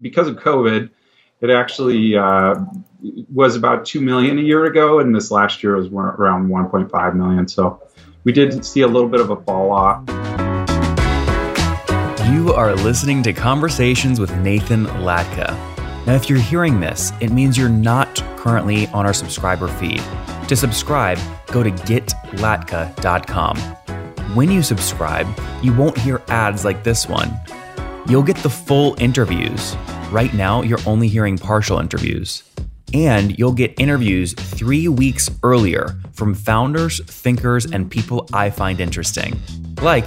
because of COVID, it actually uh, was about two million a year ago, and this last year was around 1.5 million. So we did see a little bit of a fall off. You are listening to Conversations with Nathan Latka. Now, if you're hearing this, it means you're not currently on our subscriber feed. To subscribe, go to getlatka.com. When you subscribe, you won't hear ads like this one. You'll get the full interviews. Right now, you're only hearing partial interviews. And you'll get interviews three weeks earlier from founders, thinkers, and people I find interesting. Like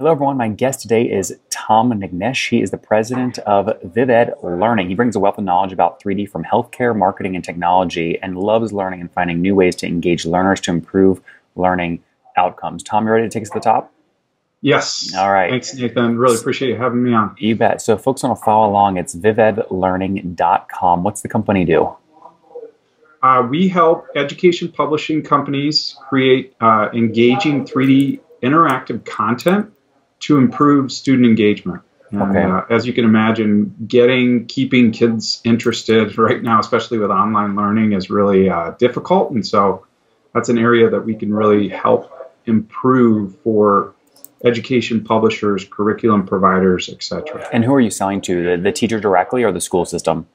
Hello, everyone. My guest today is Tom Nignesh. He is the president of Vived Learning. He brings a wealth of knowledge about 3D from healthcare, marketing, and technology, and loves learning and finding new ways to engage learners to improve learning outcomes. Tom, you ready to take us to the top? Yes. All right. Thanks, Nathan. Really appreciate you having me on. You bet. So, folks want to follow along. It's vivedlearning.com. What's the company do? Uh, we help education publishing companies create uh, engaging 3D interactive content to improve student engagement. And, Okay. uh, as you can imagine, getting keeping kids interested right now, especially with online learning, is really uh, difficult. And so that's an area that we can really help improve for education publishers, curriculum providers, etc. And who are you selling to? The, the teacher directly or the school system?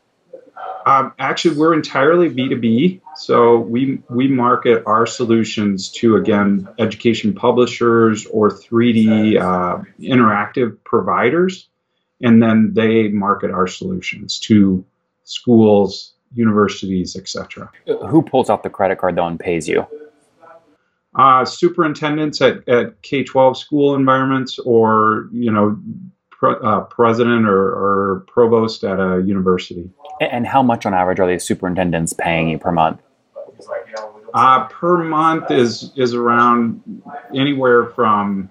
Um, actually, we're entirely B2B. So we, we market our solutions to, again, education publishers or 3D uh, interactive providers. And then they market our solutions to schools, universities, etc. Who pulls out the credit card though and pays you? Uh, superintendents at, at K-12 school environments or, you know, pre- uh, president or, or provost at a university. And how much on average are these superintendents paying you per month? Uh, per month is is around anywhere from,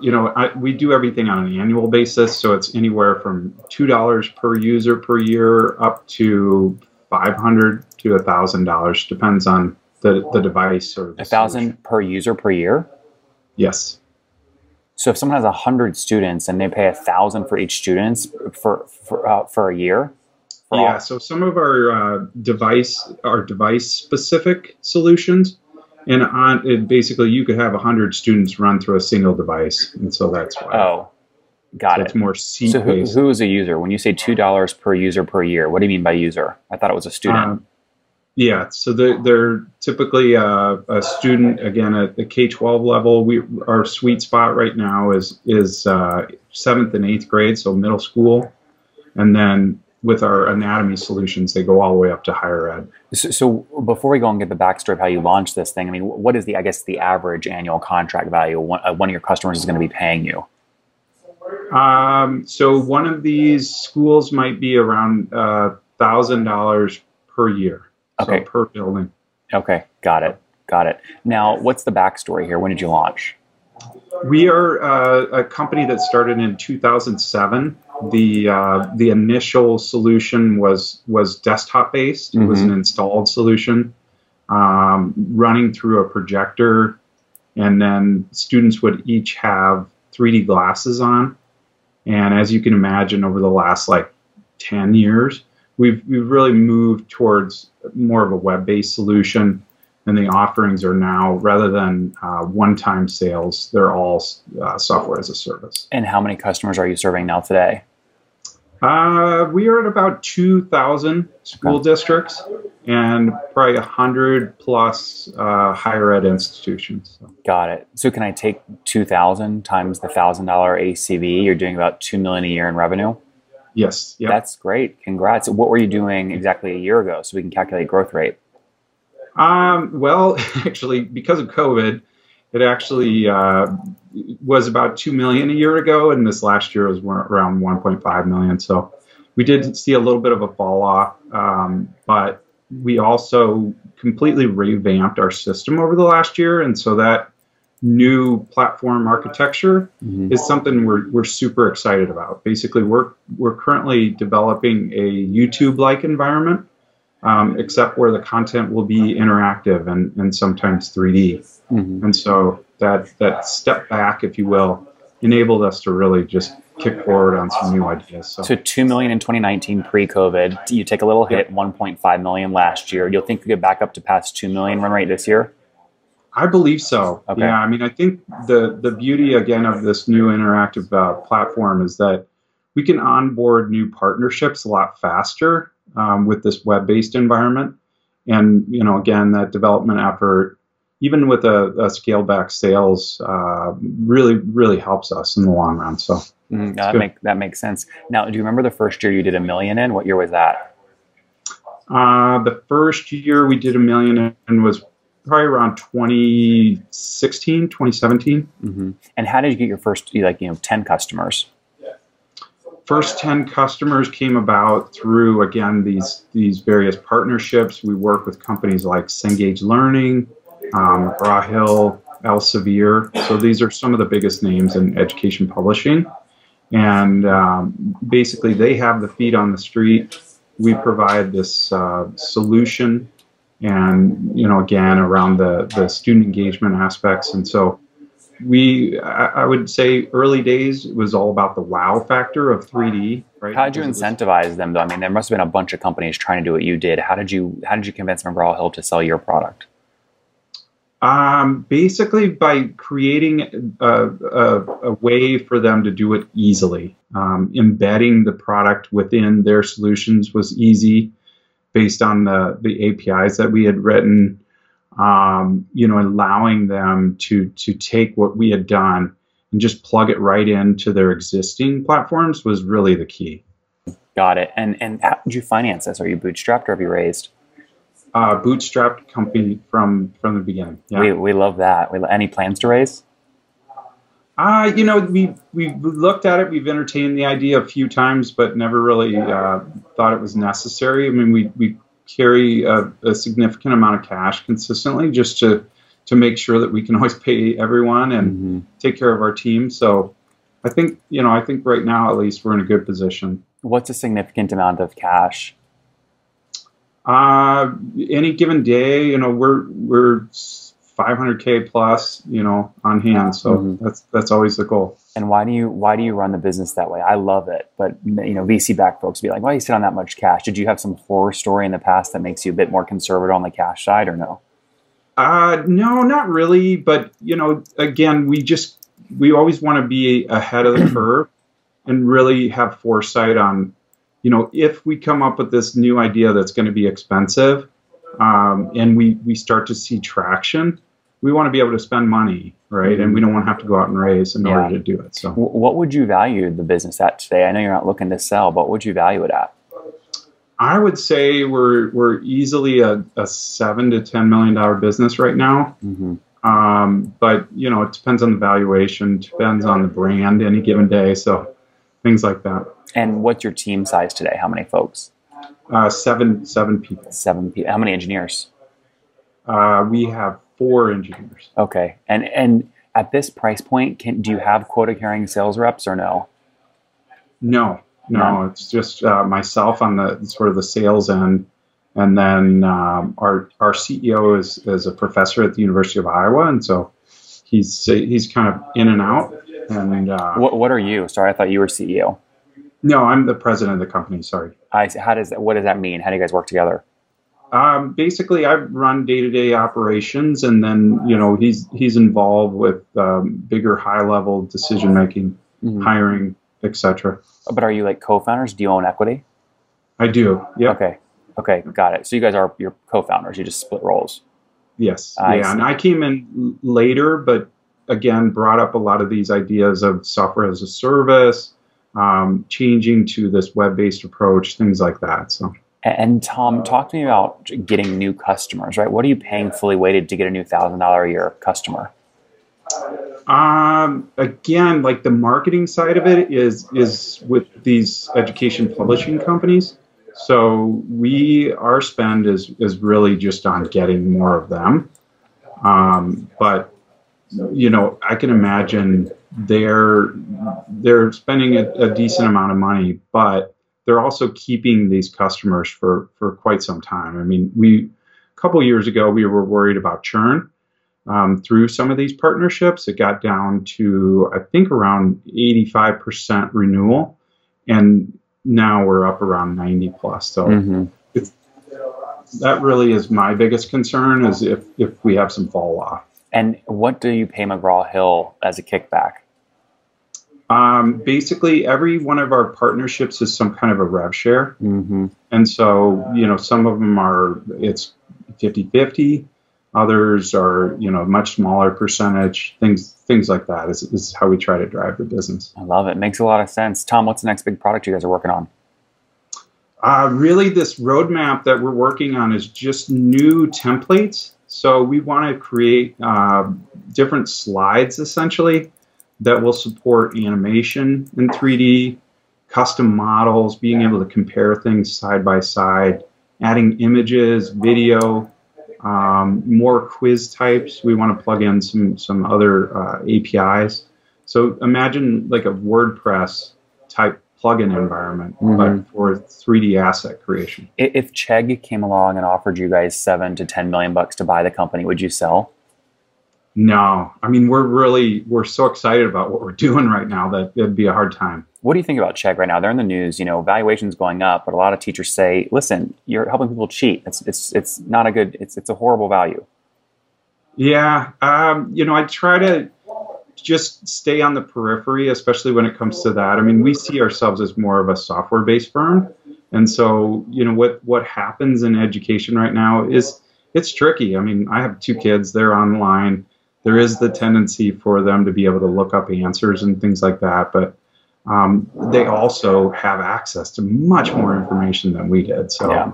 you know, I, we do everything on an annual basis, so it's anywhere from two dollars per user per year up to five hundred to a thousand dollars, depends on the the device or the A thousand per user per year? Yes. So if someone has a hundred students and they pay a thousand for each student for for, uh, for a year, Yeah, so some of our uh, device our device specific solutions, and on it basically you could have hundred students run through a single device, and so that's why. oh, got so it. it's more seat So who, who is a user? When you say two dollars per user per year, what do you mean by user? I thought it was a student. Um, yeah, so they're, they're typically uh, a student again at the K twelve level. We our sweet spot right now is is uh, seventh and eighth grade, so middle school, and then with our anatomy solutions, they go all the way up to higher ed. so, so before we go and get the backstory of how you launched this thing, I mean, what is the I guess the average annual contract value one, uh, one of your customers is going to be paying you? Um, so one of these schools might be around uh, thousand dollars per year, Okay. so per building. Okay, got it, got it. Now, what's the backstory here? When did you launch? We are uh, a company that started in 2007. The uh, the initial solution was was desktop based. It was an installed solution, um, running through a projector, and then students would each have 3D glasses on. And as you can imagine, over the last like 10 years, we've we've really moved towards more of a web based solution and the offerings are now rather than uh, one-time sales they're all uh, software as a service And how many customers are you serving now today? Uh, we are at about 2,000 school districts and probably 100 plus uh, higher ed institutions. So. Got it. So can I take 2,000 times the $1,000 ACV? You're doing about 2 million a year in revenue? Yes. Yep. That's great. Congrats. What were you doing exactly a year ago so we can calculate growth rate? Um, well, actually, because of COVID, it actually uh, was about two million a year ago, and this last year was around 1.5 million. So we did see a little bit of a fall off, um, but we also completely revamped our system over the last year, and so that new platform architecture mm-hmm. is something we're, we're super excited about. Basically, we're we're currently developing a YouTube-like environment um, except where the content will be interactive and, and sometimes 3D. Mm-hmm. And so that that step back, if you will, enabled us to really just kick forward on some new ideas. So, so two million in 2019 pre-COVID. You take a little hit, 1.5 million last year. You'll think you get back up to past two million run rate this year? I believe so. Okay. Yeah, I mean, I think the the beauty again of this new interactive uh, platform is that we can onboard new partnerships a lot faster um, with this web-based environment. And you know, again, that development effort, even with a, a scale back sales, uh, really really helps us in the long run. So mm, that make that makes sense. Now, do you remember the first year you did a million in? What year was that? Uh, the first year we did a million in was probably around 2016 2017 mm-hmm. and how did you get your first like you know 10 customers first 10 customers came about through again these these various partnerships. We work with companies like cengage learning um, McGraw-Hill elsevier. So these are some of the biggest names in education publishing. And um, basically they have the feet on the street. We provide this uh, solution and you know again around the the student engagement aspects. And so we I, would say early days was all about the wow factor of 3D. Right? How did you incentivize was, them though? I mean, there must have been a bunch of companies trying to do what you did. How did you how did you convince McGraw Hill to sell your product? Um, basically by creating a, a, a, way for them to do it easily. Um, embedding the product within their solutions was easy based on the, the APIs that we had written um, you know, allowing them to to take what we had done and just plug it right into their existing platforms was really the key. Got it. And and how did you finance this? Are you bootstrapped or have you raised? Uh, bootstrapped company from from the beginning. Yeah. We we love that. We, any plans to raise? Uh, you know, we we looked at it. We've entertained the idea a few times, but never really uh, thought it was necessary. I mean, we we carry a, a, significant amount of cash consistently just to to make sure that we can always pay everyone and mm-hmm. take care of our team. So I think you know I think right now at least we're in a good position. What's a significant amount of cash? Uh, any given day, you know, we're we're 500k plus, you know, on hand. So mm-hmm. that's that's always the goal. And why do you why do you run the business that way? I love it, but you know, VC back folks be like, "Why do you sit on that much cash?" Did you have some horror story in the past that makes you a bit more conservative on the cash side, or no? Uh, no, not really. But you know, again, we just we always want to be ahead of the curve and really have foresight on, you know, if we come up with this new idea that's going to be expensive, um, and we we start to see traction we want to be able to spend money, right? And we don't want to have to go out and raise in yeah. order to do it. So, what would you value the business at today? I know you're not looking to sell, but what would you value it at? I would say we're we're easily a, a seven to ten million dollar business right now. Mm-hmm. Um, but you know, it depends on the valuation, depends on the brand any given day, so things like that. And what's your team size today? How many folks? Uh, seven seven people. Seven people. How many engineers? Uh, we have four engineers. Okay, and and at this price point, can do you have quota carrying sales reps or no? No, no, no. it's just uh, myself on the sort of the sales end, and then um, our our CEO is is a professor at the University of Iowa, and so he's he's kind of in and out. And uh, what what are you? Sorry, I thought you were CEO. No, I'm the president of the company. Sorry. I how does that, what does that mean? How do you guys work together? Um, basically, I run day-to-day operations, and then you know he's he's involved with um, bigger, high-level decision making, mm-hmm. hiring, etc. But are you like co-founders? Do you own equity? I do. Yeah. Okay. Okay, got it. So you guys are your co-founders. You just split roles. Yes. I yeah, see. and I came in later, but again, brought up a lot of these ideas of software as a service, um, changing to this web-based approach, things like that. So. And Tom, talk to me about getting new customers. Right? What are you paying fully weighted to get a new thousand dollar a year customer? Um, again, like the marketing side of it is is with these education publishing companies. So we our spend is is really just on getting more of them. Um, but you know, I can imagine they're they're spending a, a decent amount of money, but they're also keeping these customers for for quite some time. I mean, we a couple years ago we were worried about churn um, through some of these partnerships. It got down to, I think, around 85% renewal. And now we're up around 90 plus. So Mm-hmm. that really is my biggest concern is if, if we have some fall off. And what do you pay McGraw Hill as a kickback? Um, basically, every one of our partnerships is some kind of a rev share. Mm-hmm. And so, you know, some of them are, it's 50 50. Others are, you know, much smaller percentage. Things, things like that is, is how we try to drive the business. I love it. Makes a lot of sense. Tom, what's the next big product you guys are working on? Uh, really, this roadmap that we're working on is just new templates. So we want to create uh, different slides essentially that will support animation in 3D, custom models, being able to compare things side by side, adding images, video, um, more quiz types. We want to plug in some some other uh, APIs. So imagine like a WordPress type plugin environment, Mhm. but for 3D asset creation. If Chegg came along and offered you guys seven to ten million bucks to buy the company, would you sell? No, I mean we're really we're so excited about what we're doing right now that it'd be a hard time. What do you think about Chegg right now? They're in the news. You know, valuations going up, but a lot of teachers say, "Listen, you're helping people cheat. It's it's it's not a good. It's it's a horrible value." Yeah, um, you know, I try to just stay on the periphery, especially when it comes to that. I mean, we see ourselves as more of a software-based firm, and so you know what what happens in education right now is it's tricky. I mean, I have two kids; they're online. There is the tendency for them to be able to look up answers and things like that, but um, they also have access to much more information than we did. So, Yeah.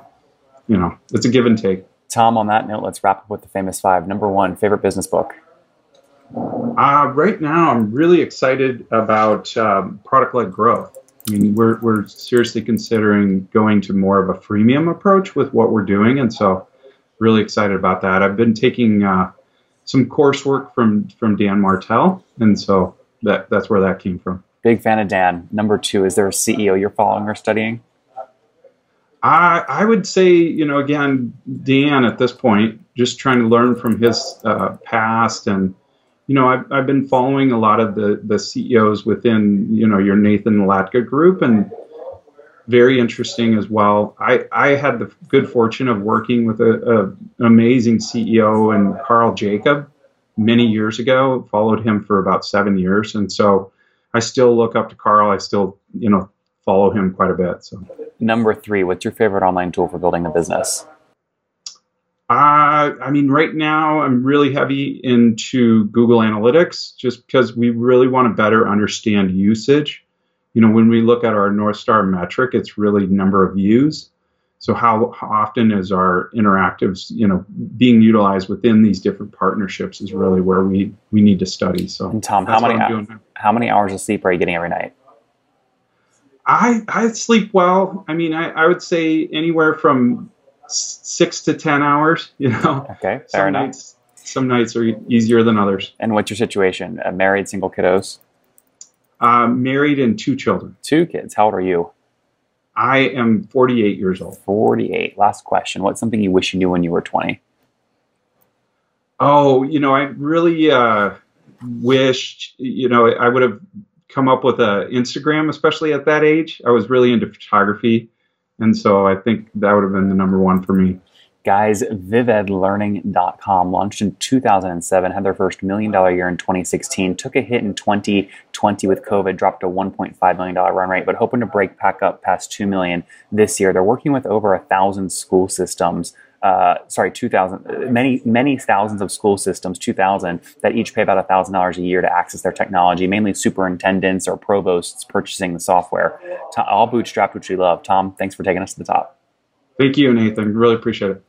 you know, it's a give and take. Tom, on that note, let's wrap up with the famous five. Number one, favorite business book. Uh, right now, I'm really excited about um, product-led growth. I mean, we're we're seriously considering going to more of a freemium approach with what we're doing, and so really excited about that. I've been taking uh, some coursework from from Dan Martell, and so that that's where that came from. Big fan of Dan. Number two, is there a CEO you're following or studying? I I would say, you know, again, Dan at this point, just trying to learn from his uh, past, and you know, I've I've been following a lot of the the CEOs within, you know, your Nathan Latka group, and very interesting as well. I I had the good fortune of working with a, a an amazing CEO and Carl Jacob many years ago. Followed him for about seven years, and so I still look up to Carl. I still, you know, follow him quite a bit. So. Number three, what's your favorite online tool for building a business? Uh, I mean, right now I'm really heavy into Google Analytics just because we really want to better understand usage. You know, when we look at our North Star metric, it's really number of views. So how, how often is our interactives, you know, being utilized within these different partnerships is really where we we need to study. So And Tom, how many what I'm hou- doing. how many hours of sleep are you getting every night? I I sleep well. I mean, I, I would say anywhere from six to ten hours. You know, Okay, fair some enough. nights some nights are easier than others. And what's your situation? Uh, married, single kiddos, Uh, married and two children. two kids. How old are you? I am 48 years old. 48. Last question. What's something you wish you knew when you were 20? Oh, you know, I really uh, wished, you know, I would have come up with a Instagram, especially at that age. I was really into photography, and so I think that would have been the number one for me. Guys, vivedlearning.com launched in 2007, had their first million dollar year in 2016, took a hit in 2020 with COVID, dropped to $1.5 million run rate, but hoping to break back up past 2 million this year. They're working with over a thousand school systems. Uh, sorry, 2,000, many, many thousands of school systems, 2,000, that each pay about $1,000 a year to access their technology, mainly superintendents or provosts purchasing the software. All bootstrapped, which we love. Tom, thanks for taking us to the top. Thank you, Nathan. Really appreciate it.